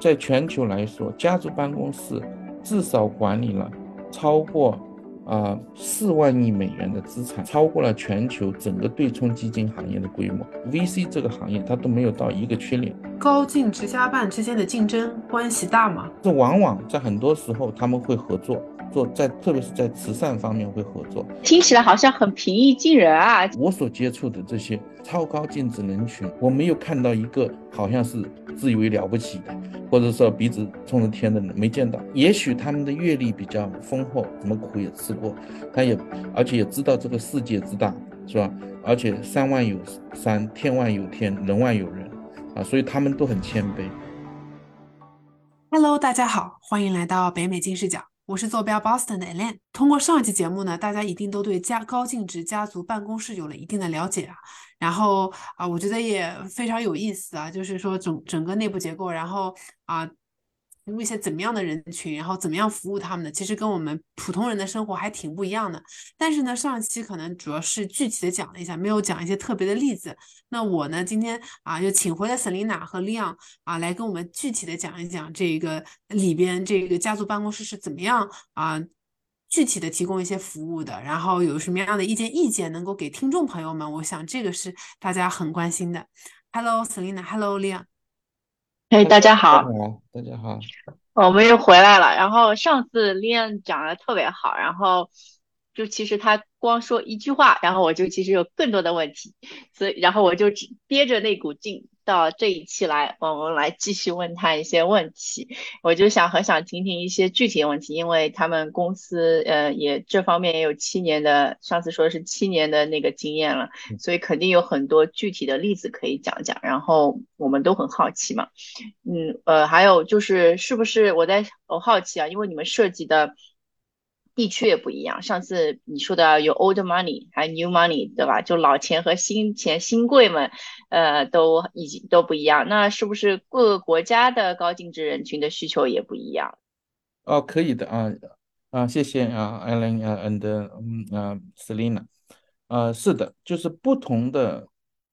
在全球来说，家族办公室至少管理了超过啊四万亿美元的资产，超过了全球整个对冲基金行业的规模。VC 这个行业它都没有到一个缺点。高净值家办之间的竞争关系大吗？这往往在很多时候他们会合作。做在特别是在慈善方面会合作，听起来好像很平易近人啊！我所接触的这些超高净值人群，我没有看到一个好像是自以为了不起的，或者说鼻子冲着天的人，没见到。也许他们的阅历比较丰厚，什么苦也吃过，他也而且也知道这个世界之大，是吧？而且山外有山，天外有天，人外有人啊，所以他们都很谦卑。Hello，大家好，欢迎来到北美金视角。我是坐标 Boston 的 Ellen。通过上一期节目呢，大家一定都对家高净值家族办公室有了一定的了解啊。然后啊，我觉得也非常有意思啊，就是说整整个内部结构，然后啊。服务一些怎么样的人群，然后怎么样服务他们的，其实跟我们普通人的生活还挺不一样的。但是呢，上一期可能主要是具体的讲了一下，没有讲一些特别的例子。那我呢，今天啊，就请回了 Selina 和 Leon 啊，来跟我们具体的讲一讲这个里边这个家族办公室是怎么样啊，具体的提供一些服务的，然后有什么样的意见意见能够给听众朋友们，我想这个是大家很关心的。Hello 哎，大家好，大家好，我们又回来了。然后上次 Lian 讲的特别好，然后就其实他光说一句话，然后我就其实有更多的问题，所以然后我就憋着那股劲。到这一期来，我们来继续问他一些问题。我就想很想听听一些具体的问题，因为他们公司呃也这方面也有七年的，上次说是七年的那个经验了，所以肯定有很多具体的例子可以讲讲。然后我们都很好奇嘛，嗯呃，还有就是是不是我在我好奇啊，因为你们涉及的。地区也不一样。上次你说的有 old money，还有 new money，对吧？就老钱和新钱、新贵们，呃，都已经都不一样。那是不是各个国家的高净值人群的需求也不一样？哦，可以的啊啊，谢谢啊，Alan 啊，and 嗯啊，Selina，啊，是的，就是不同的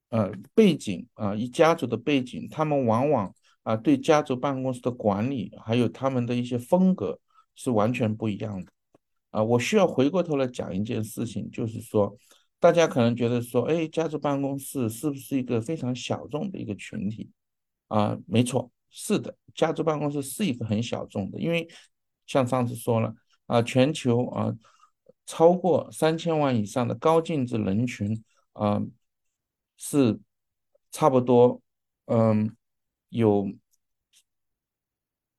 呃背景啊，一家族的背景，他们往往啊对家族办公室的管理，还有他们的一些风格是完全不一样的。啊，我需要回过头来讲一件事情，就是说，大家可能觉得说，哎，家族办公室是不是一个非常小众的一个群体？啊，没错，是的，家族办公室是一个很小众的，因为像上次说了，啊，全球啊，超过三千万以上的高净值人群啊，是差不多，嗯，有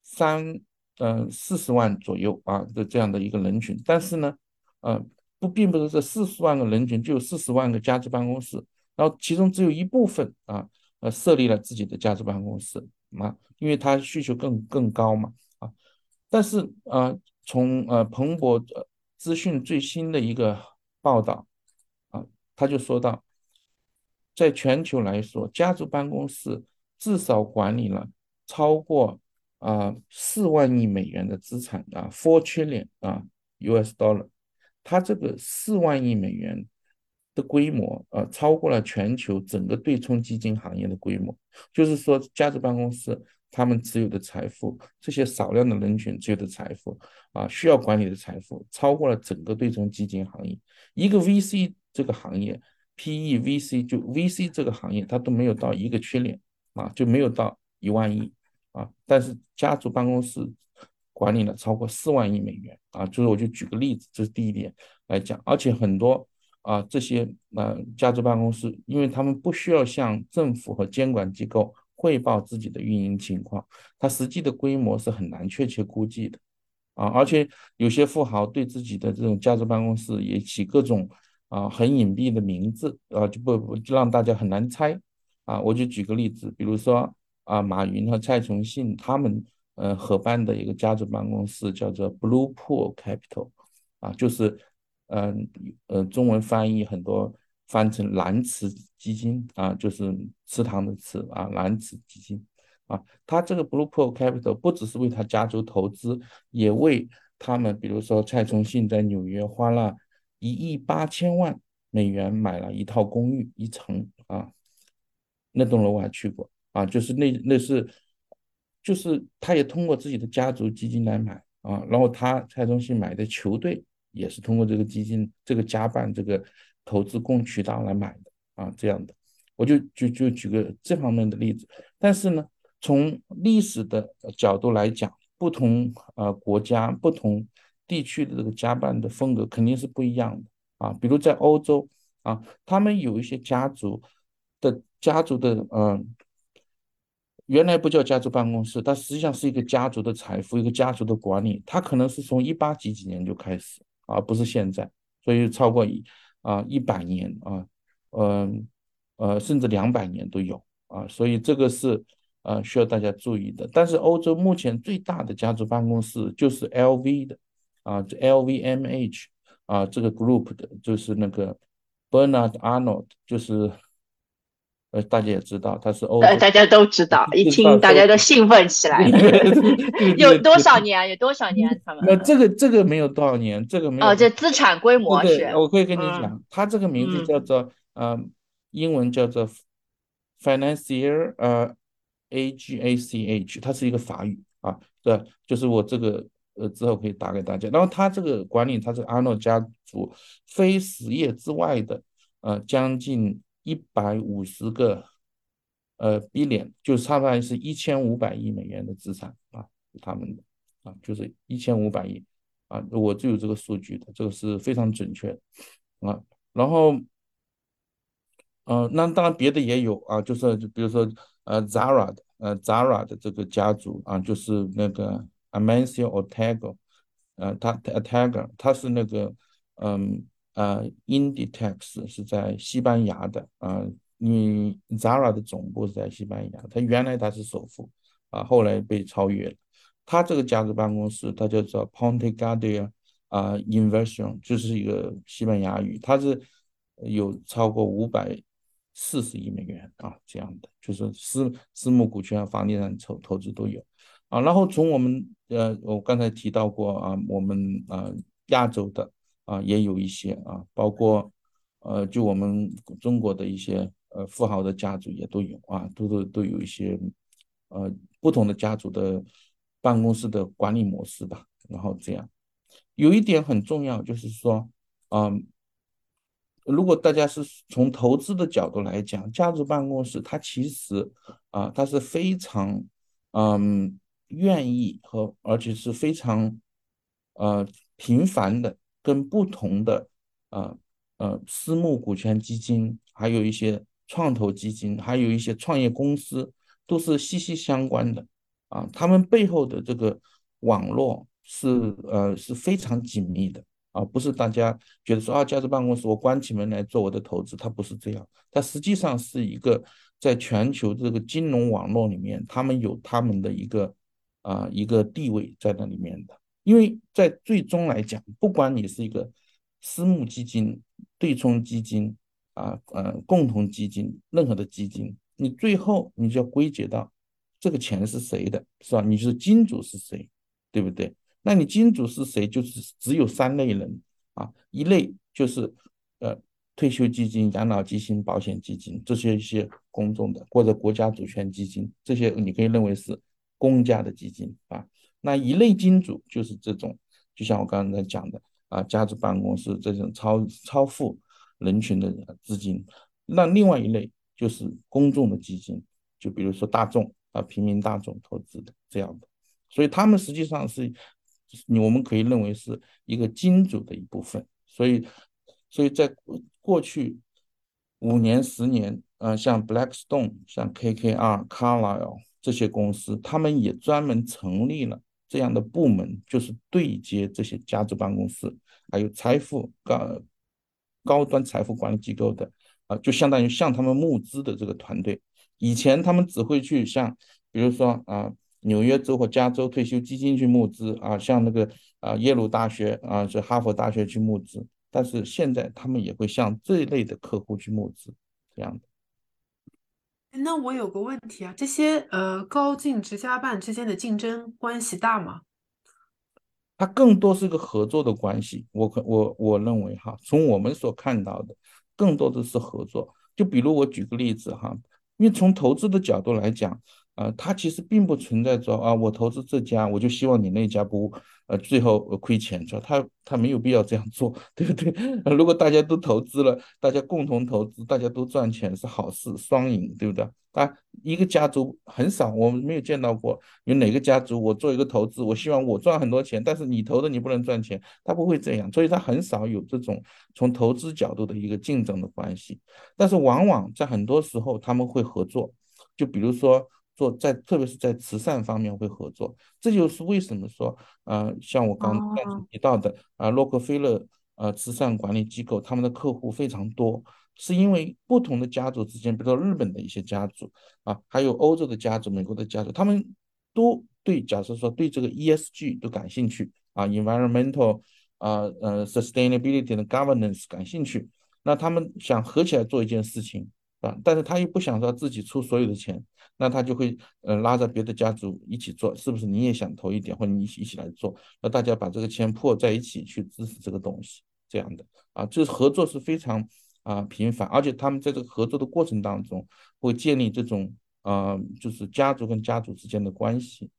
三。嗯，四十万左右啊的这样的一个人群，但是呢，呃，不，并不是这四十万个人群就有四十万个家族办公室，然后其中只有一部分啊，呃，设立了自己的家族办公室啊，因为它需求更更高嘛啊，但是啊，从呃彭博资讯最新的一个报道啊，他就说到，在全球来说，家族办公室至少管理了超过。啊，四万亿美元的资产啊，four trillion 啊，US dollar，它这个四万亿美元的规模啊，超过了全球整个对冲基金行业的规模。就是说，家族办公室他们持有的财富，这些少量的人群持有的财富啊，需要管理的财富，超过了整个对冲基金行业。一个 VC 这个行业，PE VC 就 VC 这个行业，它都没有到一个 trillion 啊，就没有到一万亿。啊，但是家族办公室管理了超过四万亿美元啊，就是我就举个例子，这是第一点来讲，而且很多啊这些呃家族办公室，因为他们不需要向政府和监管机构汇报自己的运营情况，它实际的规模是很难确切估计的啊，而且有些富豪对自己的这种家族办公室也起各种啊很隐蔽的名字啊，就不不就让大家很难猜啊，我就举个例子，比如说。啊，马云和蔡崇信他们呃合办的一个家族办公室叫做 Blue Pool Capital，啊，就是嗯呃中文翻译很多翻成蓝池基金啊，就是池塘的池啊，蓝池基金啊，他这个 Blue Pool Capital 不只是为他家族投资，也为他们，比如说蔡崇信在纽约花了一亿八千万美元买了一套公寓一层啊，那栋楼我还去过。啊，就是那那是就是他也通过自己的家族基金来买啊，然后他蔡崇信买的球队也是通过这个基金、这个家办、这个投资供渠道来买的啊，这样的，我就就就举个这方面的例子。但是呢，从历史的角度来讲，不同呃国家、不同地区的这个家办的风格肯定是不一样的啊。比如在欧洲啊，他们有一些家族的家族的嗯。原来不叫家族办公室，它实际上是一个家族的财富，一个家族的管理。它可能是从一八几几年就开始，而不是现在，所以超过一啊一百年啊，嗯呃甚至两百年都有啊，所以这个是呃需要大家注意的。但是欧洲目前最大的家族办公室就是 LV 的啊，LVMH 啊这个 group 的，就是那个 Bernard Arnold，就是。呃，大家也知道他是欧，呃，大家都知道，一听大家都兴奋起来。有多少年？有多少年？他们那这个这个没有多少年，这个没有。哦，这资产规模是。我可以跟你讲，他这个名字叫做呃，英文叫做 financier，呃，A G A C H，它是一个法语啊。对，就是我这个呃之后可以打给大家。然后他这个管理，他这个阿诺家族非实业之外的呃将近。一百五十个呃 billion，就差不多是一千五百亿美元的资产啊，他们的啊，就是一千五百亿啊，我就有这个数据的，这个是非常准确的啊。然后，嗯，那当然别的也有啊，就是比如说呃 Zara 的呃 Zara 的这个家族啊，就是那个 Amancio Ortega，呃，他 Ortega，他是那个嗯。呃，Inditex 是在西班牙的啊，因为 Zara 的总部是在西班牙，它原来它是首富啊，后来被超越了。它这个家族办公室，它叫做 Ponte Gadea 啊，Inversion 就是一个西班牙语，它是有超过五百四十亿美元啊，这样的就是私私募股权、房地产投投资都有啊。然后从我们呃，我刚才提到过啊，我们啊亚洲的。啊，也有一些啊，包括，呃，就我们中国的一些呃富豪的家族也都有啊，都都都有一些，呃，不同的家族的办公室的管理模式吧。然后这样，有一点很重要，就是说，嗯，如果大家是从投资的角度来讲，家族办公室它其实啊，它是非常嗯愿意和而且是非常呃频繁的。跟不同的呃呃私募股权基金，还有一些创投基金，还有一些创业公司，都是息息相关的啊。他们背后的这个网络是呃是非常紧密的啊，不是大家觉得说啊，家族办公室我关起门来做我的投资，它不是这样，它实际上是一个在全球这个金融网络里面，他们有他们的一个啊一个地位在那里面的。因为在最终来讲，不管你是一个私募基金、对冲基金啊、呃共同基金，任何的基金，你最后你就要归结到这个钱是谁的，是吧？你是金主是谁，对不对？那你金主是谁？就是只有三类人啊，一类就是呃退休基金、养老基金、保险基金这些一些公众的或者国家主权基金，这些你可以认为是公家的基金啊。那一类金主就是这种，就像我刚才讲的啊，家族办公室这种超超富人群的资金。那另外一类就是公众的基金，就比如说大众啊，平民大众投资的这样的。所以他们实际上是，你我们可以认为是一个金主的一部分。所以，所以在过去五年、十年，呃，像 Blackstone、像 KKR、Carlyle 这些公司，他们也专门成立了。这样的部门就是对接这些家族办公室，还有财富高高端财富管理机构的啊，就相当于向他们募资的这个团队。以前他们只会去向，比如说啊，纽约州或加州退休基金去募资啊，像那个啊耶鲁大学啊，是哈佛大学去募资。但是现在他们也会向这一类的客户去募资，这样的。那我有个问题啊，这些呃高净值家办之间的竞争关系大吗？它更多是一个合作的关系。我可我我认为哈，从我们所看到的，更多的是合作。就比如我举个例子哈，因为从投资的角度来讲，啊，它其实并不存在着啊，我投资这家，我就希望你那家不呃最后亏钱，是吧？他他没有必要这样做，对不对？如果大家都投资了，大家共同投资，大家都赚钱是好事，双赢，对不对？啊，一个家族很少，我们没有见到过有哪个家族我做一个投资，我希望我赚很多钱，但是你投的你不能赚钱，他不会这样，所以他很少有这种从投资角度的一个竞争的关系。但是往往在很多时候他们会合作，就比如说。做在特别是在慈善方面会合作，这就是为什么说，呃，像我刚刚提到的啊，洛克菲勒呃慈善管理机构，他们的客户非常多，是因为不同的家族之间，比如说日本的一些家族啊，还有欧洲的家族、美国的家族，他们都对，假设说对这个 ESG 都感兴趣啊，environmental 啊呃 sustainability 的 governance 感兴趣，那他们想合起来做一件事情。啊，但是他又不想说自己出所有的钱，那他就会呃拉着别的家族一起做，是不是？你也想投一点，或者你一起一起来做，那大家把这个钱破在一起去支持这个东西，这样的啊，就是合作是非常啊频繁，而且他们在这个合作的过程当中会建立这种啊，就是家族跟家族之间的关系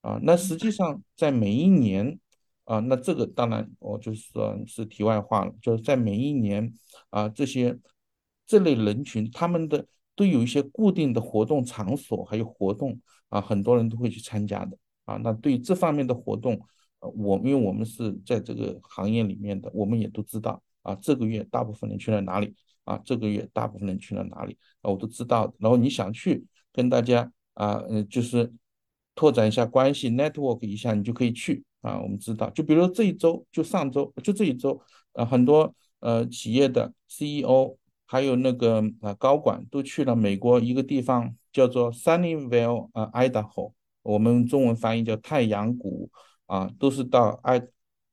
啊。那实际上在每一年啊，那这个当然我就是说是题外话了，就是在每一年啊这些。这类人群，他们的都有一些固定的活动场所，还有活动啊，很多人都会去参加的啊。那对于这方面的活动，呃，我因为我们是在这个行业里面的，我们也都知道啊。这个月大部分人去了哪里啊？这个月大部分人去了哪里啊？我都知道。然后你想去跟大家啊，嗯，就是拓展一下关系，network 一下，你就可以去啊。我们知道，就比如这一周，就上周，就这一周，啊，很多呃企业的 CEO。还有那个啊，高管都去了美国一个地方，叫做 Sunnyvale 啊，Idaho，我们中文翻译叫太阳谷啊，都是到爱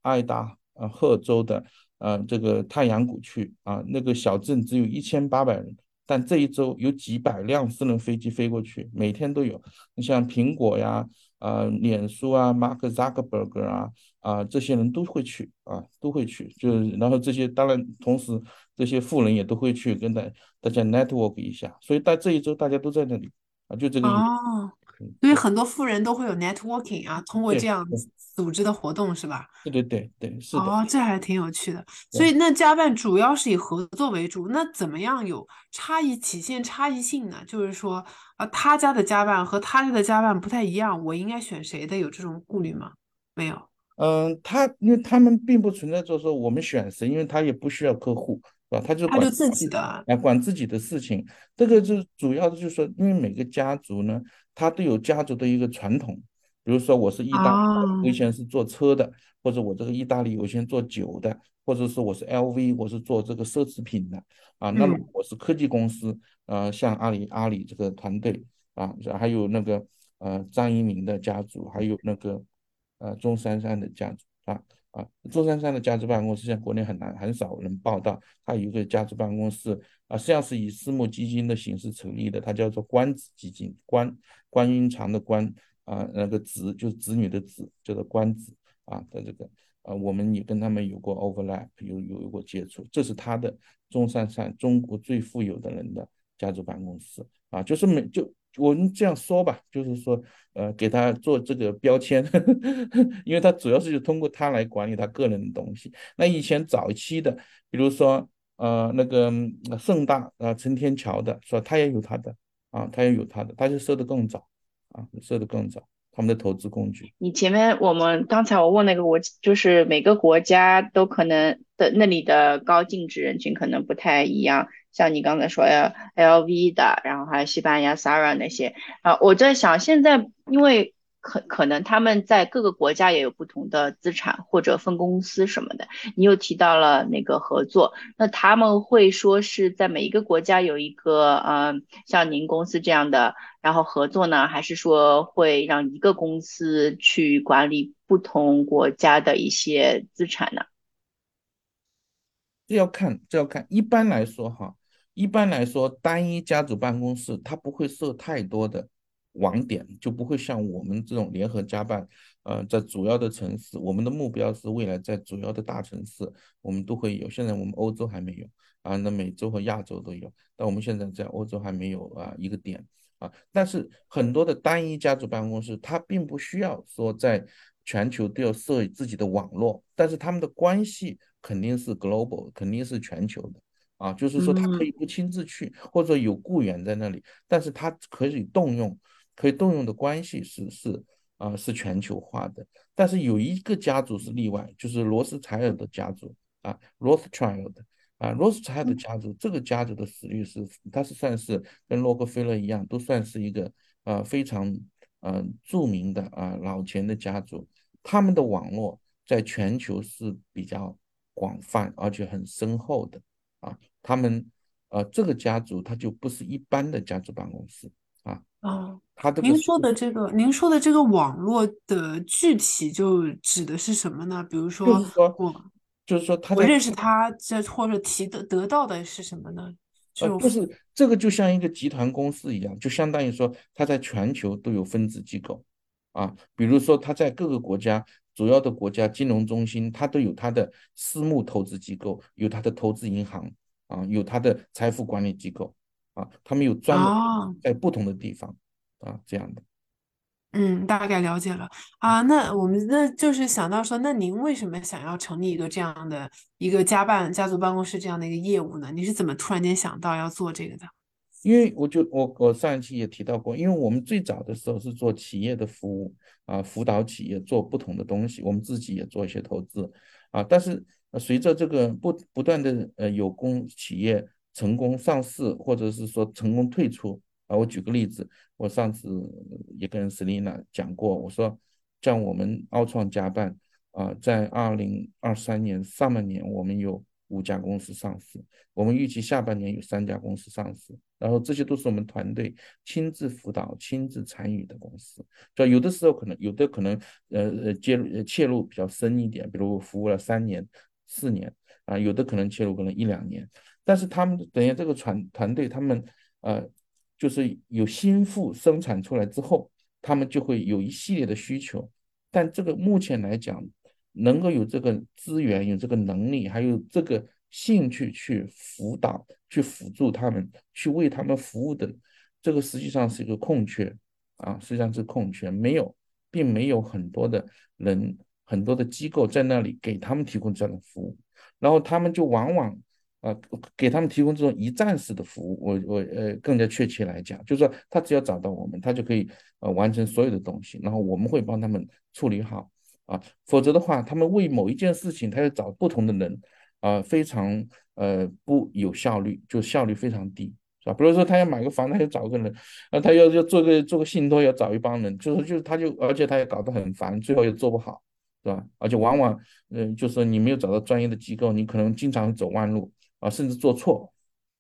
爱达呃荷州的呃这个太阳谷去啊，那个小镇只有一千八百人，但这一周有几百辆私人飞机飞过去，每天都有。你像苹果呀。啊，脸书啊，Mark Zuckerberg 啊，啊，这些人都会去啊，都会去，就是然后这些当然同时这些富人也都会去跟大大家 network 一下，所以在这一周大家都在那里啊，就这个意思。所以很多富人都会有 networking 啊，通过这样组织的活动是吧？对对对对，是的。哦，这还挺有趣的。所以那加办主要是以合作为主，那怎么样有差异体现差异性呢？就是说。啊，他家的加办和他家的加办不太一样，我应该选谁的？有这种顾虑吗？没有。嗯，他因为他们并不存在就是说我们选谁，因为他也不需要客户，是吧？他就他就自己的，来管自己的事情。这个就主要的就是说，因为每个家族呢，他都有家族的一个传统。比如说我是意大利，我以前是做车的，或者我这个意大利我以前做酒的，或者是我是 LV，我是做这个奢侈品的啊。那么我是科技公司。呃，像阿里阿里这个团队啊，还有那个呃张一鸣的家族，还有那个呃钟珊珊的家族啊啊，钟珊珊的家族办公室现在国内很难很少人报道，他有一个家族办公室啊，实际上是以私募基金的形式成立的，它叫做观子基金，观观音长的观啊，那个子就是子女的子，叫做观子啊的这个啊，我们也跟他们有过 overlap，有有过接触，这是他的钟珊珊，中国最富有的人的。家族办公室啊，就是每就我们这样说吧，就是说，呃，给他做这个标签，呵 呵因为他主要是就通过他来管理他个人的东西。那以前早期的，比如说，呃，那个盛大啊，陈天桥的，说他也有他的啊，他也有他的，他就设的更早啊，设的更早，他们的投资工具。你前面我们刚才我问那个，我就是每个国家都可能的那里的高净值人群可能不太一样。像你刚才说 L L V 的，然后还有西班牙 Sara 那些啊，我在想现在，因为可可能他们在各个国家也有不同的资产或者分公司什么的，你又提到了那个合作，那他们会说是在每一个国家有一个嗯，像您公司这样的，然后合作呢，还是说会让一个公司去管理不同国家的一些资产呢？这要看，这要看，一般来说哈。一般来说，单一家族办公室它不会设太多的网点，就不会像我们这种联合家办，呃，在主要的城市，我们的目标是未来在主要的大城市，我们都会有。现在我们欧洲还没有啊，那美洲和亚洲都有，但我们现在在欧洲还没有啊一个点啊。但是很多的单一家族办公室，它并不需要说在全球都要设自己的网络，但是他们的关系肯定是 global，肯定是全球的啊。就是说，他可以不亲自去，或者有雇员在那里，但是他可以动用，可以动用的关系是是啊是全球化的。但是有一个家族是例外，就是罗斯柴尔德家族啊，Rothschild。啊，罗斯柴尔德家族这个家族的实力是，他是算是跟洛克菲勒一样，都算是一个呃非常呃著名的啊老钱的家族。他们的网络在全球是比较广泛而且很深厚的啊。他们呃这个家族它就不是一般的家族办公室啊。哦，他的您说的这个，您说的这个网络的具体就指的是什么呢？比如说我。就是说，他我认识他，这或者提的得到的是什么呢？呃，就是这个就像一个集团公司一样，就相当于说他在全球都有分支机构啊。比如说他在各个国家主要的国家金融中心，它都有它的私募投资机构，有它的投资银行啊，有它的财富管理机构啊，他们有专门在不同的地方啊这样的。嗯，大概了解了啊。那我们那就是想到说，那您为什么想要成立一个这样的一个家办家族办公室这样的一个业务呢？你是怎么突然间想到要做这个的？因为我就我我上一期也提到过，因为我们最早的时候是做企业的服务啊，辅导企业做不同的东西，我们自己也做一些投资啊。但是随着这个不不断的呃有功企业成功上市，或者是说成功退出。啊，我举个例子，我上次也跟 Selina 讲过，我说像我们奥创加办啊，在二零二三年上半年，我们有五家公司上市，我们预计下半年有三家公司上市，然后这些都是我们团队亲自辅导、亲自参与的公司。就有的时候可能有的可能呃呃介入切入比较深一点，比如服务了三年、四年啊，有的可能切入可能一两年，但是他们等于这个团团队他们呃。就是有心腹生产出来之后，他们就会有一系列的需求，但这个目前来讲，能够有这个资源、有这个能力，还有这个兴趣去辅导、去辅助他们、去为他们服务的，这个实际上是一个空缺啊，实际上是空缺，没有，并没有很多的人、很多的机构在那里给他们提供这样的服务，然后他们就往往。啊，给他们提供这种一站式的服务，我我呃更加确切来讲，就是说他只要找到我们，他就可以呃完成所有的东西，然后我们会帮他们处理好啊。否则的话，他们为某一件事情，他要找不同的人啊，非常呃不有效率，就效率非常低，是吧？比如说他要买个房，他要找个人，啊，他要要做个做个信托，要找一帮人，就是就是他就而且他也搞得很烦，最后也做不好，是吧？而且往往嗯，就是你没有找到专业的机构，你可能经常走弯路。啊，甚至做错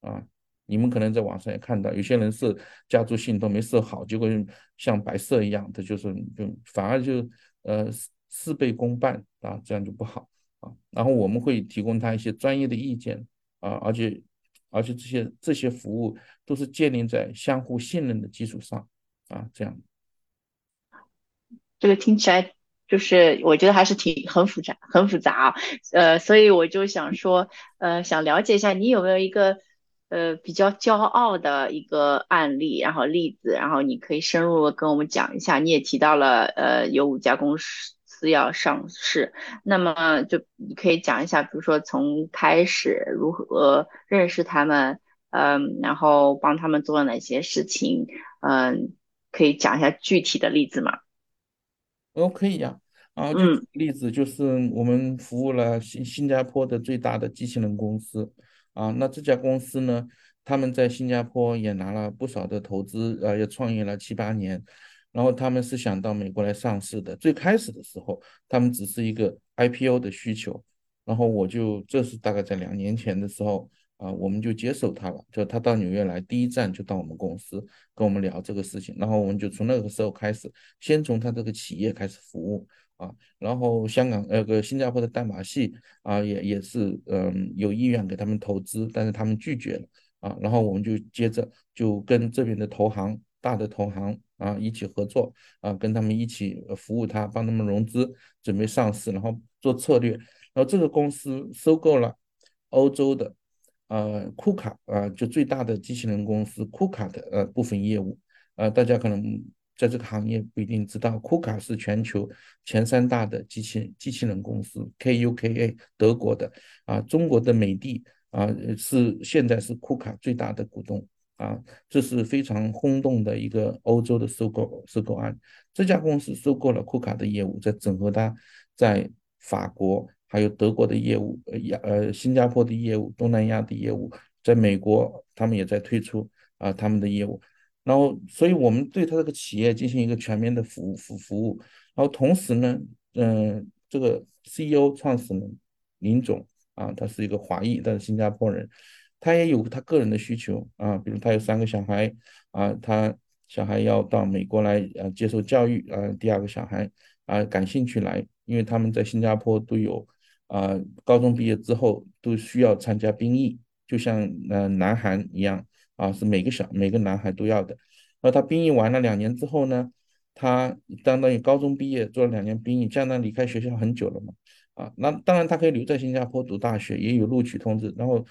啊！你们可能在网上也看到，有些人是家族信托没设好，结果像白色一样的，就是就反而就呃事倍功半啊，这样就不好啊。然后我们会提供他一些专业的意见啊，而且而且这些这些服务都是建立在相互信任的基础上啊，这样。这个听起来。就是我觉得还是挺很复杂，很复杂啊，呃，所以我就想说，呃，想了解一下你有没有一个呃比较骄傲的一个案例，然后例子，然后你可以深入的跟我们讲一下。你也提到了，呃，有五家公司要上市，那么就你可以讲一下，比如说从开始如何认识他们，嗯，然后帮他们做了哪些事情，嗯，可以讲一下具体的例子吗？哦，可以呀，啊，就例子就是我们服务了新新加坡的最大的机器人公司，啊，那这家公司呢，他们在新加坡也拿了不少的投资，呃，也创业了七八年，然后他们是想到美国来上市的。最开始的时候，他们只是一个 IPO 的需求，然后我就这是大概在两年前的时候。啊，我们就接手他了，就他到纽约来，第一站就到我们公司跟我们聊这个事情，然后我们就从那个时候开始，先从他这个企业开始服务啊，然后香港那个新加坡的代码系啊，也也是嗯有意愿给他们投资，但是他们拒绝了啊，然后我们就接着就跟这边的投行大的投行啊一起合作啊，跟他们一起服务他，帮他们融资，准备上市，然后做策略，然后这个公司收购了欧洲的。呃，库卡啊，就最大的机器人公司库卡的呃部分业务呃，大家可能在这个行业不一定知道，库卡是全球前三大的机器机器人公司，KUKA 德国的啊，中国的美的啊是现在是库卡最大的股东啊，这是非常轰动的一个欧洲的收购收购案。这家公司收购了库卡的业务，在整合它在法国还有德国的业务，呃亚呃新加坡的业务，东南亚的业务，在美国他们也在推出啊他们的业务。然后，所以我们对他这个企业进行一个全面的服务服服务。然后同时呢，嗯，这个 CEO 创始人林总啊，他是一个华裔，但是新加坡人，他也有他个人的需求啊，比如他有三个小孩啊，他小孩要到美国来呃接受教育啊，第二个小孩啊感兴趣来，因为他们在新加坡都有啊，高中毕业之后都需要参加兵役，就像呃南韩一样。啊，是每个小每个男孩都要的。那他兵役完了两年之后呢，他相当于高中毕业做了两年兵役，相当离开学校很久了嘛。啊，那当然他可以留在新加坡读大学，也有录取通知。然后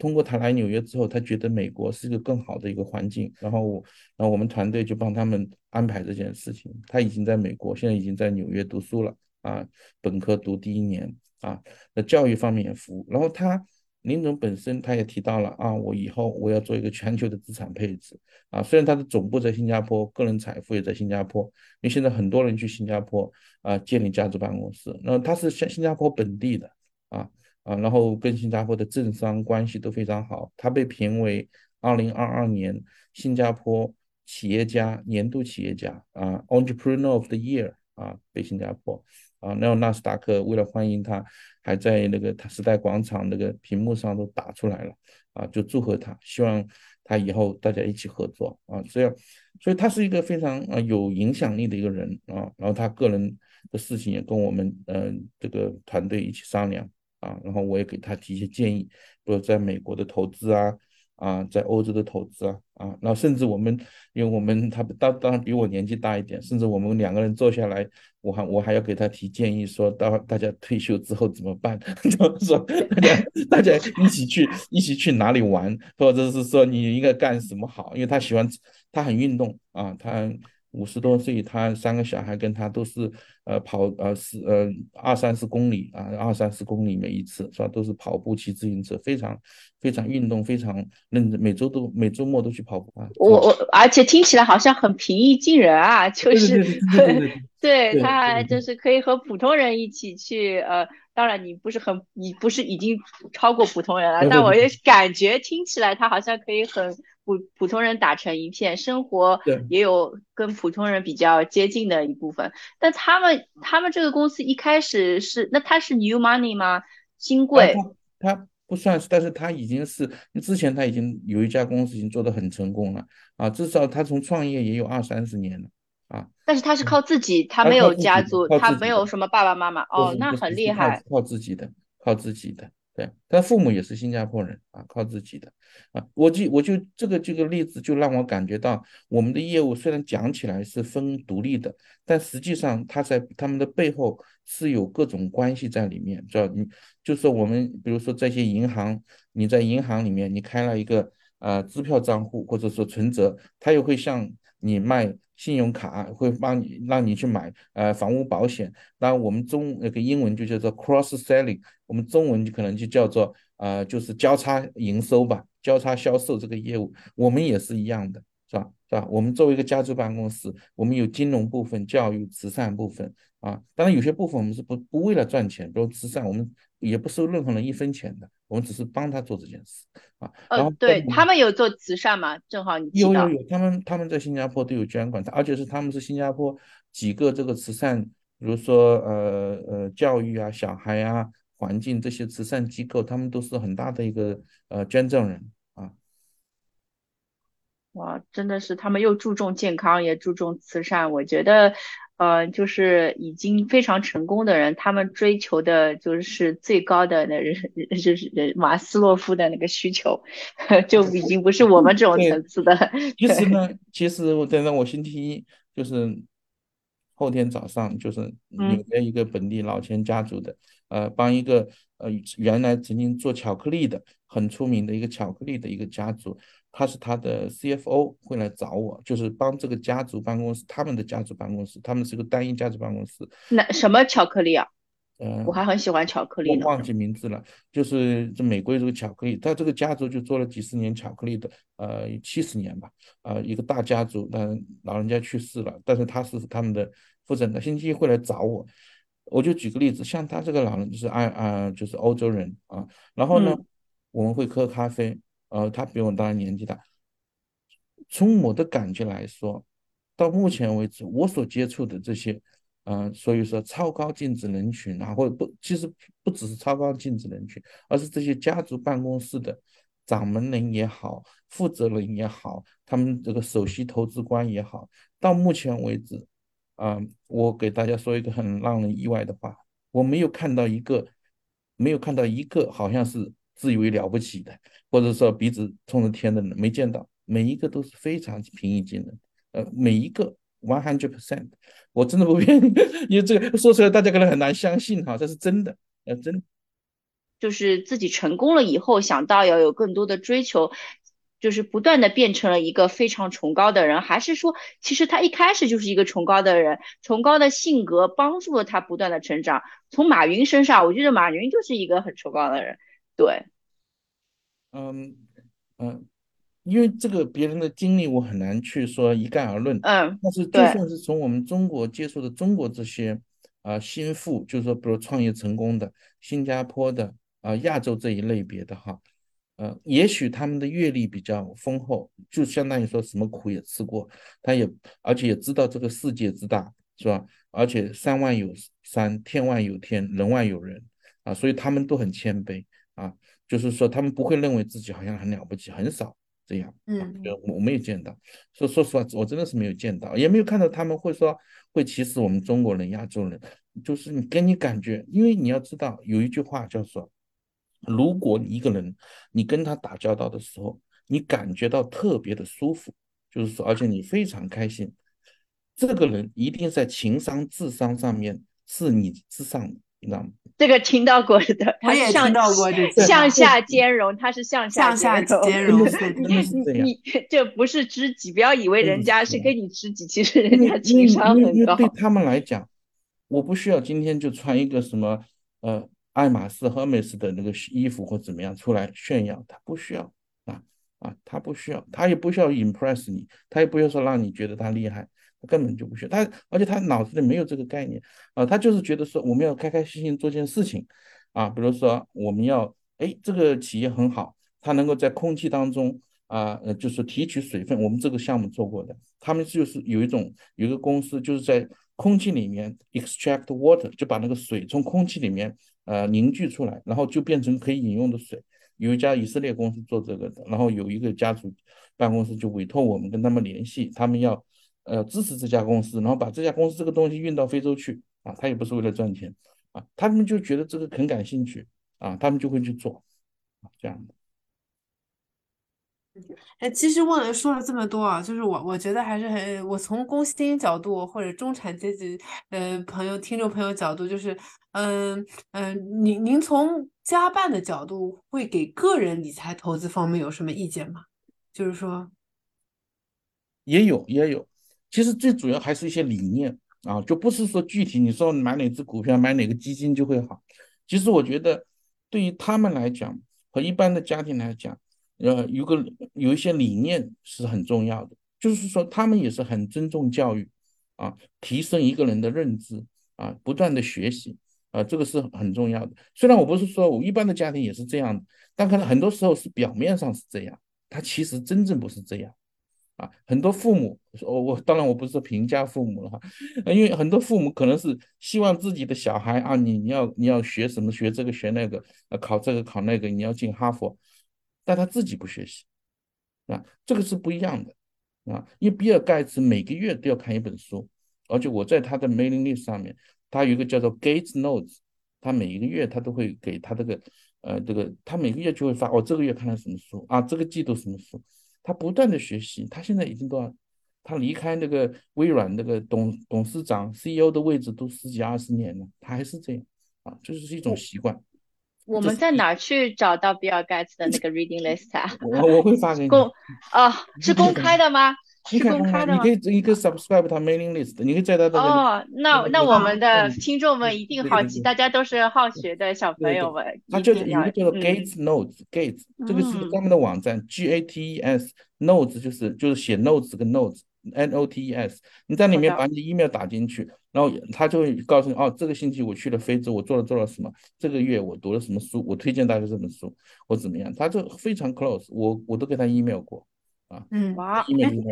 通过他来纽约之后，他觉得美国是一个更好的一个环境。然后我，然后我们团队就帮他们安排这件事情。他已经在美国，现在已经在纽约读书了。啊，本科读第一年啊，那教育方面也服务。然后他。林总本身他也提到了啊，我以后我要做一个全球的资产配置啊。虽然他的总部在新加坡，个人财富也在新加坡，因为现在很多人去新加坡啊建立家族办公室。那他是新新加坡本地的啊啊，然后跟新加坡的政商关系都非常好。他被评为二零二二年新加坡企业家年度企业家啊，Entrepreneur of the Year 啊，被新加坡。啊，然后纳斯达克为了欢迎他，还在那个他时代广场那个屏幕上都打出来了，啊，就祝贺他，希望他以后大家一起合作啊，这样，所以他是一个非常啊有影响力的一个人啊，然后他个人的事情也跟我们嗯这个团队一起商量啊，然后我也给他提一些建议，比如在美国的投资啊。啊，在欧洲的投资啊，啊，然后甚至我们，因为我们他当当然比我年纪大一点，甚至我们两个人坐下来，我还我还要给他提建议，说到大家退休之后怎么办，就是说大家大家一起去一起去哪里玩，或者是说你应该干什么好，因为他喜欢他很运动啊，他。五十多岁，他三个小孩跟他都是呃跑呃是呃二三十公里啊，二三十公里每一次是吧？都是跑步、骑自行车，非常非常运动，非常认真，每周都每周末都去跑步啊。我我而且听起来好像很平易近人啊，就是对他还就是可以和普通人一起去呃，当然你不是很你不是已经超过普通人了，但我也感觉听起来他好像可以很。普普通人打成一片，生活也有跟普通人比较接近的一部分。但他们他们这个公司一开始是，那他是 new money 吗？新贵？他不算是，但是他已经是之前他已经有一家公司已经做得很成功了啊，至少他从创业也有二三十年了啊。但是他是靠自己，他没有家族，他没有什么爸爸妈妈哦，那很厉害，靠自己的，靠自己的。对，他父母也是新加坡人啊，靠自己的啊。我就我就这个这个例子就让我感觉到，我们的业务虽然讲起来是分独立的，但实际上他在他们的背后是有各种关系在里面，知道你就是我们比如说这些银行，你在银行里面你开了一个呃支票账户或者说存折，他又会向你卖。信用卡会帮你让你去买呃房屋保险，那我们中那个英文就叫做 cross selling，我们中文就可能就叫做呃就是交叉营收吧，交叉销售这个业务，我们也是一样的，是吧？是吧？我们作为一个家族办公室，我们有金融部分、教育、慈善部分啊，当然有些部分我们是不不为了赚钱，比如慈善，我们也不收任何人一分钱的。我们只是帮他做这件事啊，然后对他们有做慈善吗？正好你有有有，他们他们在新加坡都有捐款，而且是他们是新加坡几个这个慈善，比如说呃呃教育啊、小孩啊、环境这些慈善机构，他们都是很大的一个呃捐赠人啊。哇，真的是他们又注重健康，也注重慈善，我觉得。呃，就是已经非常成功的人，他们追求的就是最高的那人，就是马斯洛夫的那个需求，就已经不是我们这种层次的。其实呢，其实我等等，我星期一就是后天早上，就是纽约一个本地老钱家族的，呃，帮一个呃原来曾经做巧克力的很出名的一个巧克力的一个家族，他是他的 CFO 会来找我，就是帮这个家族办公室，他们的家族办公室，他们是个单一家族办公室，那什么巧克力啊？嗯、我还很喜欢巧克力呢。我忘记名字了，就是这美国有这个巧克力，他这个家族就做了几十年巧克力的，呃，七十年吧，呃，一个大家族，但老人家去世了，但是他是他们的负责人，星期一会来找我，我就举个例子，像他这个老人就是爱啊、就是欧洲人啊，然后呢，嗯我们会喝咖啡，呃，他比我当然年纪大，从我的感觉来说，到目前为止，我所接触的这些，呃，所以说超高净值人群啊，或者不，其实不只是超高净值人群，而是这些家族办公室的掌门人也好，负责人也好，他们这个首席投资官也好，到目前为止，啊、我给大家说一个很让人意外的话，我没有看到一个，没有看到一个好像是自以为了不起的。或者说鼻子冲着天的人没见到，每一个都是非常平易近人，呃，每一个 one hundred percent，我真的不骗你，因为这个说出来大家可能很难相信哈，这是真的，呃，真。就是自己成功了以后，想到要有更多的追求，就是不断的变成了一个非常崇高的人，还是说，其实他一开始就是一个崇高的人，崇高的性格帮助了他不断的成长。从马云身上，我觉得马云就是一个很崇高的人，对，嗯嗯，因为这个别人的经历我很难去说一概而论，嗯，但是就，算是从我们中国接触的中国这些啊、新富，就是说比如创业成功的新加坡的啊、亚洲这一类别的哈，呃，也许他们的阅历比较丰厚，就相当于说什么苦也吃过，他也而且也知道这个世界之大，是吧？而且山外有山，天外有天，人外有人啊，所以他们都很谦卑啊，就是说他们不会认为自己好像很了不起，很少这样。嗯就我我没有见到，说说实话，我真的是没有见到，也没有看到他们会说会歧视我们中国人、亚洲人，就是你给你感觉，因为你要知道有一句话叫做，如果你一个人你跟他打交道的时候，你感觉到特别的舒服，就是说，而且你非常开心，这个人一定在情商、智商上面是你之上的，你知道吗？这个听到过的，我也他是向听到过这句话，向下兼容，他是向下向下兼容。兼容，真的是对对真的是这样。你这不是知己，不要以为人家是跟你知己，其实人家情商很高。对他们来讲，我不需要今天就穿一个什么呃爱马仕、Hermes 的那个衣服或怎么样出来炫耀，他不需要啊啊，他不需要，他也不需要 impress 你，他也不要说让你觉得他厉害，他他根本就不需要，他而且他脑子里没有这个概念啊，他就是觉得说我们要开开心心做件事情啊，比如说我们要哎这个企业很好，它能够在空气当中。啊，就是提取水分，我们这个项目做过的，他们就是有一种有一个公司就是在空气里面 extract water，就把那个水从空气里面呃凝聚出来，然后就变成可以饮用的水。有一家以色列公司做这个的，然后有一个家族办公室就委托我们跟他们联系，他们要呃支持这家公司，然后把这家公司这个东西运到非洲去啊，他也不是为了赚钱啊，他们就觉得这个很感兴趣啊，他们就会去做啊，这样的。哎，其实问了说了这么多啊，就是我我觉得还是很，我从工薪角度或者中产阶级呃朋友、听众朋友角度，就是嗯嗯，您您从家办的角度会给个人理财投资方面有什么意见吗？就是说，也有也有，其实最主要还是一些理念啊，就不是说具体你说买哪只股票、买哪个基金就会好。其实我觉得对于他们来讲和一般的家庭来讲，呃，有个有一些理念是很重要的，就是说他们也是很尊重教育啊，提升一个人的认知啊，不断的学习啊，这个是很重要的。虽然我不是说我一般的家庭也是这样，但可能很多时候是表面上是这样，他其实真正不是这样。啊，很多父母，我我当然我不是评价父母了哈，因为很多父母可能是希望自己的小孩啊，你你要你要学什么学这个学那个，呃，考这个考那个，你要进哈佛，但他自己不学习，啊，这个是不一样的啊，因为比尔盖茨每个月都要看一本书，而且我在他的 mailing list 上面，他有一个叫做 Gates Notes，他每一个月他都会给他这个呃这个他每个月就会发，我、这个月看了什么书啊，这个季度什么书。他不断的学习，他现在已经多少？他离开那个微软那个董董事长 CEO 的位置都十几二十年了，他还是这样啊，就是一种习惯。我们在哪去找到比尔盖茨的那个 reading list 啊？我我会发给你。公啊，是公开的吗？你是公开的吗？你可以你可以 subscribe 他 mailing list，你可以在他的哦，那那我们的听众们一定好奇，大家都是好学的小朋友们。他就是有一个叫做 Gates Notes，Gates 这个是专门的网站，G A T E S Notes 就是就是写 notes 跟 notes，N O T E S，你在里面把你的 email 打进去，然后他就会告诉你，哦，这个星期我去了非洲，我做了做了什么，这个月我读了什么书，我推荐大家这本书，我怎么样，他就非常 close，我我都给他 email 过。啊，嗯，哇，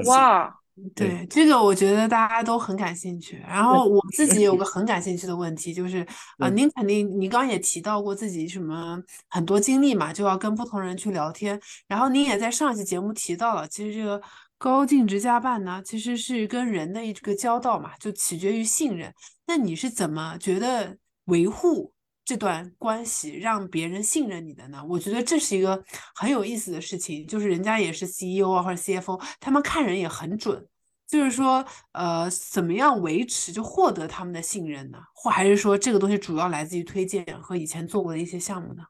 哇，对，这个我觉得大家都很感兴趣。然后我自己有个 很感兴趣的问题，就是啊，您肯定，您刚刚也提到过自己什么很多经历嘛，就要跟不同人去聊天。然后您也在上一期节目提到了，其实这个高净值加办呢，其实是跟人的一个交道嘛，就取决于信任。那你是怎么觉得维护？这段关系让别人信任你的呢？我觉得这是一个很有意思的事情，就是人家也是 CEO 啊或者 CFO，他们看人也很准。就是说，呃，怎么样维持就获得他们的信任呢？或还是说这个东西主要来自于推荐和以前做过的一些项目呢？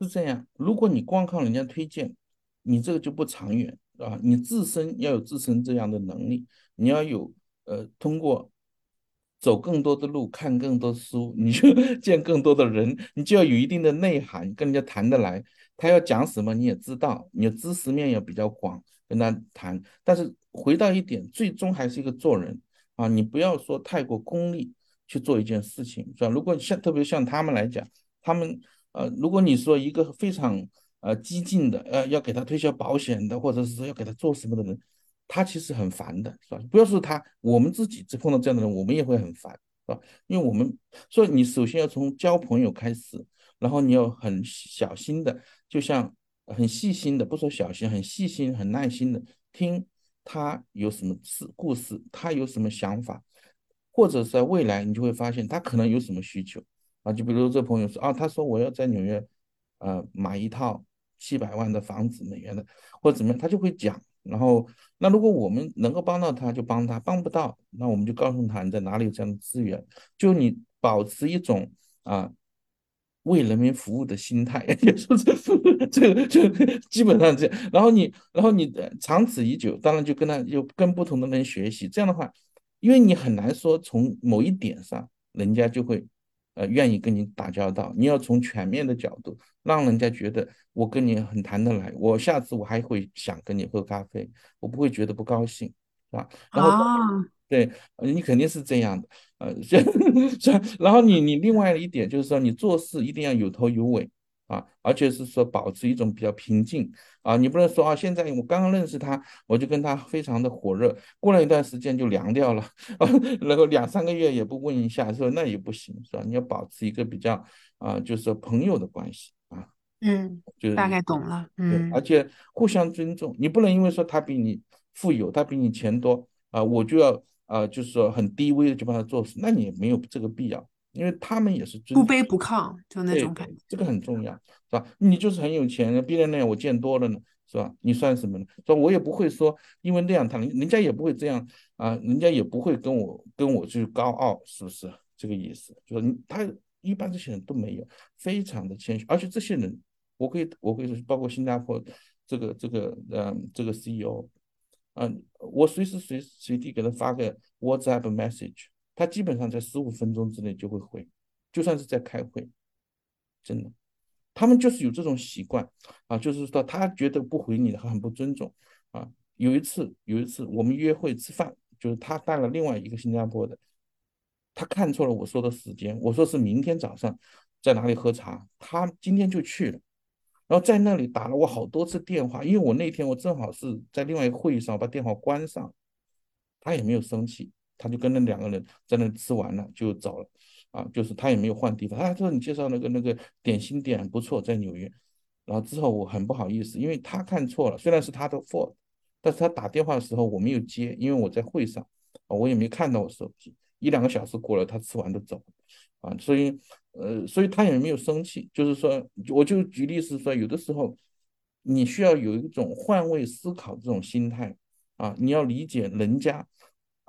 是这样，如果你光靠人家推荐，你这个就不长远啊。你自身要有自身这样的能力，你要有呃通过。走更多的路，看更多书，你就见更多的人，你就要有一定的内涵，跟人家谈得来。他要讲什么你也知道，你的知识面也比较广，跟他谈。但是回到一点，最终还是一个做人啊，你不要说太过功利去做一件事情，是吧？如果像特别像他们来讲，他们呃，如果你说一个非常呃激进的，呃，要给他推销保险的，或者是说要给他做什么的人。他其实很烦的，是吧？不要说他，我们自己碰到这样的人，我们也会很烦，是吧？因为我们所以你首先要从交朋友开始，然后你要很小心的，就像很细心的，不说小心，很细心、很耐心的听他有什么事故事，他有什么想法，或者在未来你就会发现他可能有什么需求啊。就比如这朋友说啊，他说我要在纽约，呃，买一套七百万的房子，美元的，或者怎么样，他就会讲。然后，那如果我们能够帮到他，就帮他；帮不到，那我们就告诉他你在哪里有这样的资源。就你保持一种啊为人民服务的心态，也说这 这个就基本上这样。然后你，然后你长此以久，当然就跟他就跟不同的人学习。这样的话，因为你很难说从某一点上，人家就会。呃，愿意跟你打交道，你要从全面的角度，让人家觉得我跟你很谈得来，我下次我还会想跟你喝咖啡，我不会觉得不高兴，是吧？然后，对，你肯定是这样的，呃，然后你你另外一点就是说，你做事一定要有头有尾。啊，而且是说保持一种比较平静啊，你不能说啊，现在我刚刚认识他，我就跟他非常的火热，过了一段时间就凉掉了，啊，然后两三个月也不问一下，说那也不行，是吧？你要保持一个比较啊，就是朋友的关系啊，嗯，就是大概懂了，嗯，而且互相尊重，你不能因为说他比你富有，他比你钱多啊，我就要啊，就是说很低微的就帮他做事，那你也没有这个必要。因为他们也是不卑不亢，就那种感觉，这个很重要，是吧？你就是很有钱，别人那样我见多了呢，是吧？你算什么呢？说我也不会说，因为那样他人人家也不会这样啊，人家也不会跟我跟我去高傲，是不是这个意思？就是他一般这些人都没有，非常的谦虚，而且这些人，我可以我可以说，包括新加坡这个这个嗯这个 CEO，嗯，我随时随随地给他发个 WhatsApp message。他基本上在十五分钟之内就会回，就算是在开会，真的，他们就是有这种习惯啊，就是说他觉得不回你的很不尊重啊。有一次，有一次我们约会吃饭，就是他带了另外一个新加坡的，他看错了我说的时间，我说是明天早上在哪里喝茶，他今天就去了，然后在那里打了我好多次电话，因为我那天我正好是在另外一个会议上，我把电话关上，他也没有生气。他就跟那两个人在那吃完了就走了，啊，就是他也没有换地方。他说你介绍那个那个点心点不错，在纽约。然后之后我很不好意思，因为他看错了，虽然是他的 fault，但是他打电话的时候我没有接，因为我在会上，啊，我也没看到我手机。一两个小时过了，他吃完就走，啊，所以呃，所以他也没有生气。就是说，我就举例是说，有的时候你需要有一种换位思考这种心态，啊，你要理解人家。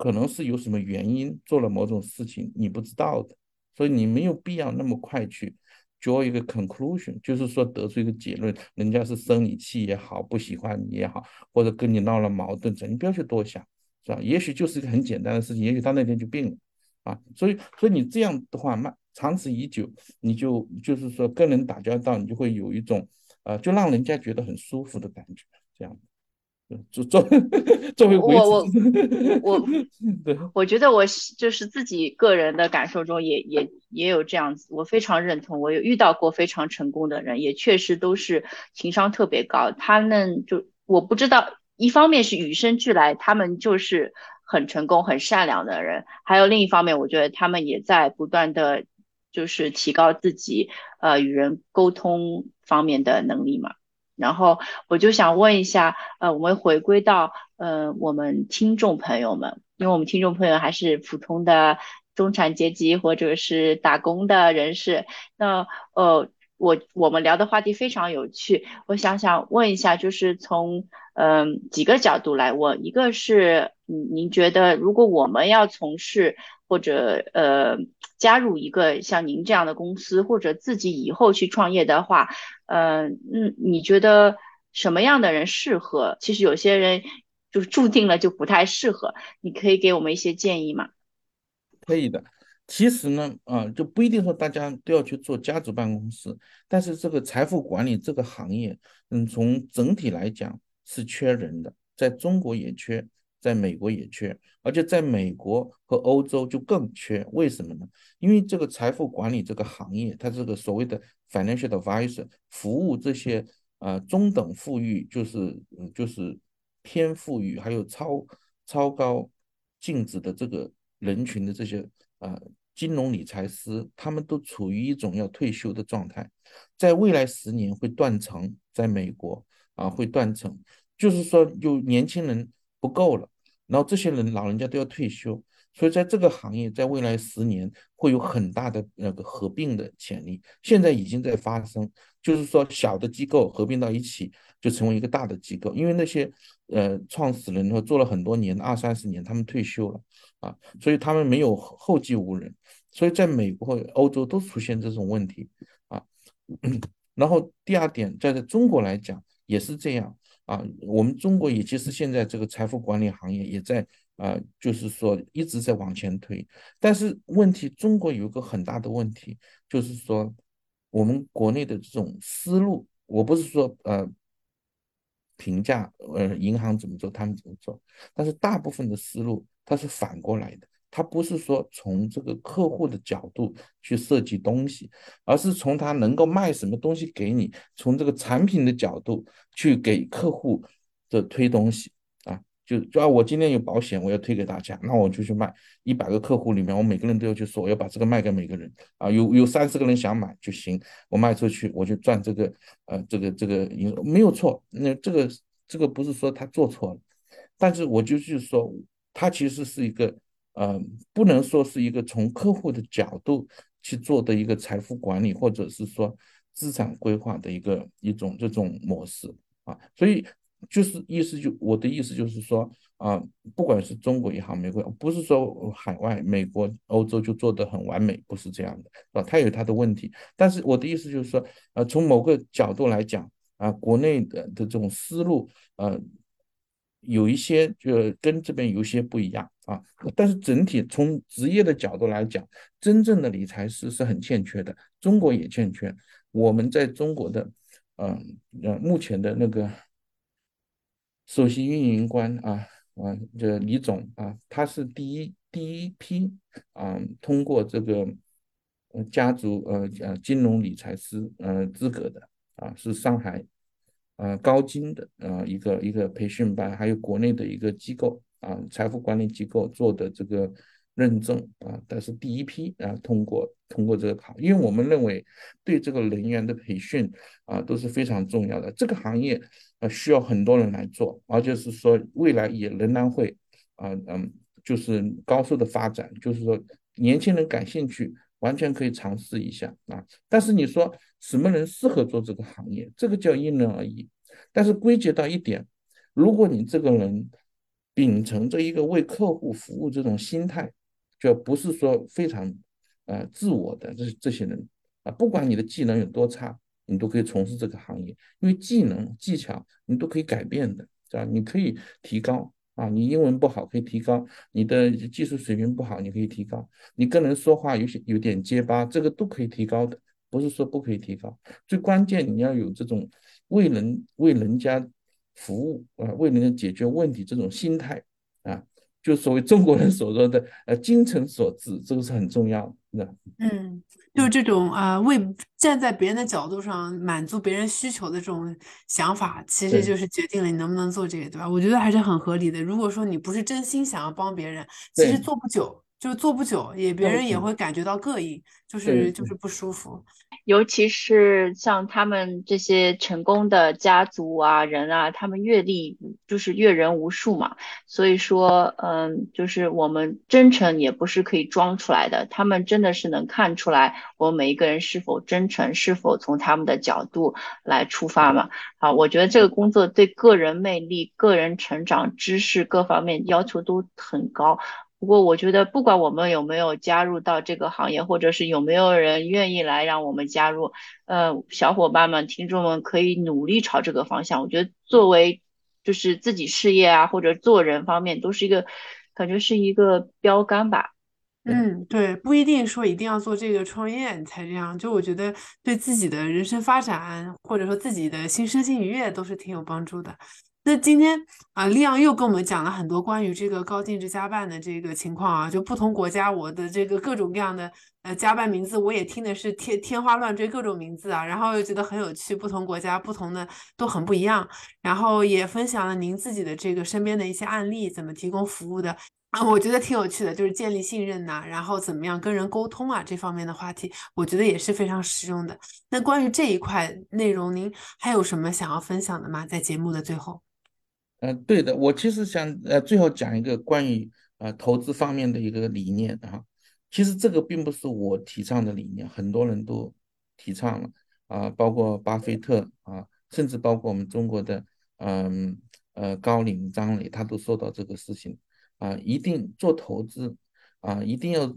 可能是有什么原因做了某种事情你不知道的，所以你没有必要那么快去 draw 一个 conclusion，就是说得出一个结论，人家是生你气也好，不喜欢你也好，或者跟你闹了矛盾，你不要去多想，是吧？也许就是一个很简单的事情，也许他那天就病了，啊，所以所以你这样的话，慢长此以久，你就就是说跟人打交道，你就会有一种呃，就让人家觉得很舒服的感觉，这样。作作作为我我我 对，我觉得我就是自己个人的感受中也也也有这样子，我非常认同。我有遇到过非常成功的人，也确实都是情商特别高。他们就我不知道，一方面是与生俱来，他们就是很成功、很善良的人；还有另一方面，我觉得他们也在不断的就是提高自己呃与人沟通方面的能力嘛。然后我就想问一下，呃，我们回归到呃我们听众朋友们，因为我们听众朋友还是普通的中产阶级或者是打工的人士，那呃我我们聊的话题非常有趣，我想想问一下，就是从嗯几个角度来问，一个是嗯您觉得如果我们要从事或者呃加入一个像您这样的公司，或者自己以后去创业的话。嗯嗯，你觉得什么样的人适合？其实有些人就注定了就不太适合。你可以给我们一些建议吗？可以的。其实呢，啊，就不一定说大家都要去做家族办公室，但是这个财富管理这个行业，嗯，从整体来讲是缺人的，在中国也缺，在美国也缺，而且在美国和欧洲就更缺。为什么呢？因为这个财富管理这个行业，它这个所谓的。financial advisor 服务这些呃中等富裕，就是就是偏富裕，还有超超高净值的这个人群的这些呃金融理财师，他们都处于一种要退休的状态，在未来十年会断层，在美国啊会断层，就是说有年轻人不够了，然后这些人老人家都要退休。所以在这个行业，在未来十年会有很大的那个合并的潜力，现在已经在发生，就是说小的机构合并到一起，就成为一个大的机构。因为那些呃创始人做了很多年，二三十年，他们退休了啊，所以他们没有后继无人。所以在美国、欧洲都出现这种问题啊。然后第二点，在中国来讲也是这样啊，我们中国也其实现在这个财富管理行业也在。啊，就是说一直在往前推，但是问题中国有一个很大的问题，就是说我们国内的这种思路，我不是说呃评价呃银行怎么做，他们怎么做，但是大部分的思路它是反过来的，它不是说从这个客户的角度去设计东西，而是从他能够卖什么东西给你，从这个产品的角度去给客户的推东西啊。就就啊，我今天有保险，我要推给大家，那我就去卖一百个客户里面，我每个人都要去说，我要把这个卖给每个人啊，有有三十个人想买就行，我卖出去我就赚这个呃这个这个没有错，那这个这个不是说他做错了，但是我就是说他其实是一个呃不能说是一个从客户的角度去做的一个财富管理或者是说资产规划的一个一种这种模式啊，所以。就是意思就我的意思就是说啊，不管是中国也好，美国不是说海外美国、欧洲就做得很完美，不是这样的，啊，它有它的问题。但是我的意思就是说，呃，从某个角度来讲啊，国内的的这种思路，呃，有一些就跟这边有一些不一样啊。但是整体从职业的角度来讲，真正的理财师是很欠缺的，中国也欠缺。我们在中国的，嗯呃，目前的那个。首席运营官啊啊，这李总啊，他是第一第一批啊，通过这个家族呃呃金融理财师呃资格的啊，是上海呃高金的呃一个一个培训班，还有国内的一个机构啊财富管理机构做的这个。认证啊，但是第一批啊通过通过这个考，因为我们认为对这个人员的培训啊都是非常重要的。这个行业啊需要很多人来做，而且是说未来也仍然会啊嗯就是高速的发展，就是说年轻人感兴趣，完全可以尝试一下啊。但是你说什么人适合做这个行业，这个叫因人而异。但是归结到一点，如果你这个人秉承着一个为客户服务这种心态。就不是说非常，呃，自我的这这些人，啊，不管你的技能有多差，你都可以从事这个行业，因为技能技巧你都可以改变的，是吧？你可以提高啊，你英文不好可以提高，你的技术水平不好你可以提高，你跟人说话有些有点结巴，这个都可以提高的，不是说不可以提高。最关键你要有这种为人为人家服务啊，为人家解决问题这种心态啊。就所谓中国人所说的“呃，精诚所至”，这个是很重要的。嗯，就这种啊，为站在别人的角度上满足别人需求的这种想法，其实就是决定了你能不能做这个，对吧？我觉得还是很合理的。如果说你不是真心想要帮别人，其实做不久，就是做不久，也别人也会感觉到膈应，就是就是不舒服。尤其是像他们这些成功的家族啊人啊，他们阅历就是阅人无数嘛，所以说，嗯，就是我们真诚也不是可以装出来的，他们真的是能看出来我们每一个人是否真诚，是否从他们的角度来出发嘛。啊，我觉得这个工作对个人魅力、个人成长、知识各方面要求都很高。不过我觉得，不管我们有没有加入到这个行业，或者是有没有人愿意来让我们加入，呃，小伙伴们、听众们可以努力朝这个方向。我觉得作为就是自己事业啊，或者做人方面，都是一个感觉是一个标杆吧。嗯，对，不一定说一定要做这个创业你才这样。就我觉得对自己的人生发展，或者说自己的心身心愉悦，都是挺有帮助的。那今天啊，利昂又跟我们讲了很多关于这个高净值家办的这个情况啊，就不同国家我的这个各种各样的呃家办名字，我也听的是天天花乱坠各种名字啊，然后又觉得很有趣，不同国家不同的都很不一样，然后也分享了您自己的这个身边的一些案例，怎么提供服务的啊，我觉得挺有趣的，就是建立信任呐，然后怎么样跟人沟通啊这方面的话题，我觉得也是非常实用的。那关于这一块内容，您还有什么想要分享的吗？在节目的最后。呃，对的，我其实想呃最后讲一个关于呃投资方面的一个理念啊，其实这个并不是我提倡的理念，很多人都提倡了啊，包括巴菲特啊，甚至包括我们中国的嗯呃高瓴、张磊，他都说到这个事情啊，一定做投资啊，一定要。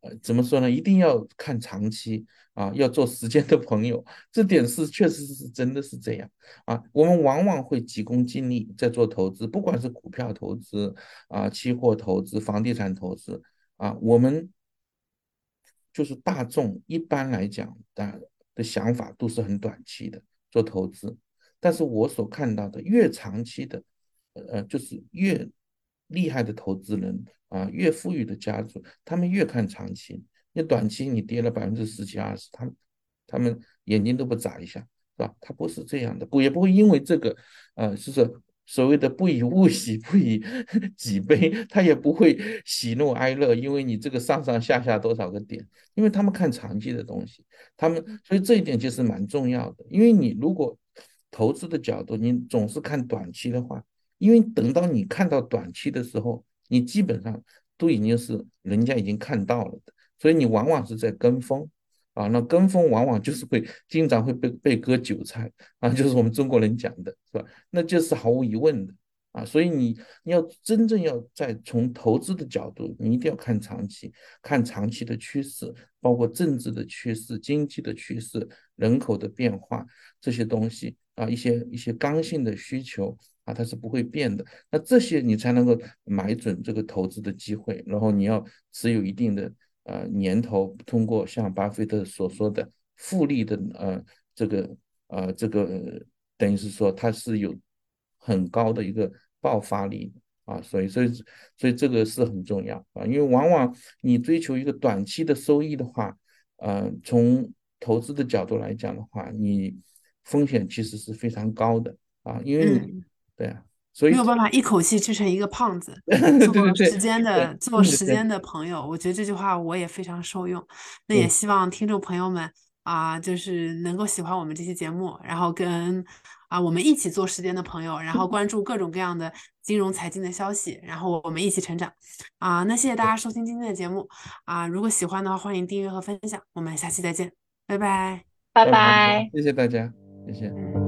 呃，怎么说呢？一定要看长期啊，要做时间的朋友，这点是确实是真的是这样啊。我们往往会急功近利在做投资，不管是股票投资啊、期货投资、房地产投资啊，我们就是大众一般来讲的的想法都是很短期的做投资，但是我所看到的越长期的，呃，就是越厉害的投资人。啊，越富裕的家族，他们越看长期。你短期你跌了百分之十几二十，他们他们眼睛都不眨一下，是吧？他不是这样的，不也不会因为这个，呃，是所谓的不以物喜，不以 己悲，他也不会喜怒哀乐，因为你这个上上下下多少个点，因为他们看长期的东西，他们所以这一点其实蛮重要的。因为你如果投资的角度，你总是看短期的话，因为等到你看到短期的时候。你基本上都已经是人家已经看到了的，所以你往往是在跟风啊。那跟风往往就是会经常会被被割韭菜啊，就是我们中国人讲的是吧？那就是毫无疑问的啊。所以你你要真正要在从投资的角度，你一定要看长期，看长期的趋势，包括政治的趋势、经济的趋势、人口的变化这些东西啊，一些一些刚性的需求。啊，它是不会变的。那这些你才能够买准这个投资的机会，然后你要持有一定的呃年头，通过像巴菲特所说的复利的呃这个呃这个等于是说它是有很高的一个爆发力啊，所以所以所以这个是很重要啊，因为往往你追求一个短期的收益的话，呃，从投资的角度来讲的话，你风险其实是非常高的啊，因为你。对啊，所以没有办法一口气吃成一个胖子。做时间的做时间的朋友，我觉得这句话我也非常受用。那也希望听众朋友们啊，就是能够喜欢我们这期节目，然后跟啊我们一起做时间的朋友，然后关注各种各样的金融财经的消息，然后我们一起成长啊。那谢谢大家收听今天的节目啊，如果喜欢的话，欢迎订阅和分享。我们下期再见，拜拜，拜拜，谢谢大家，谢谢。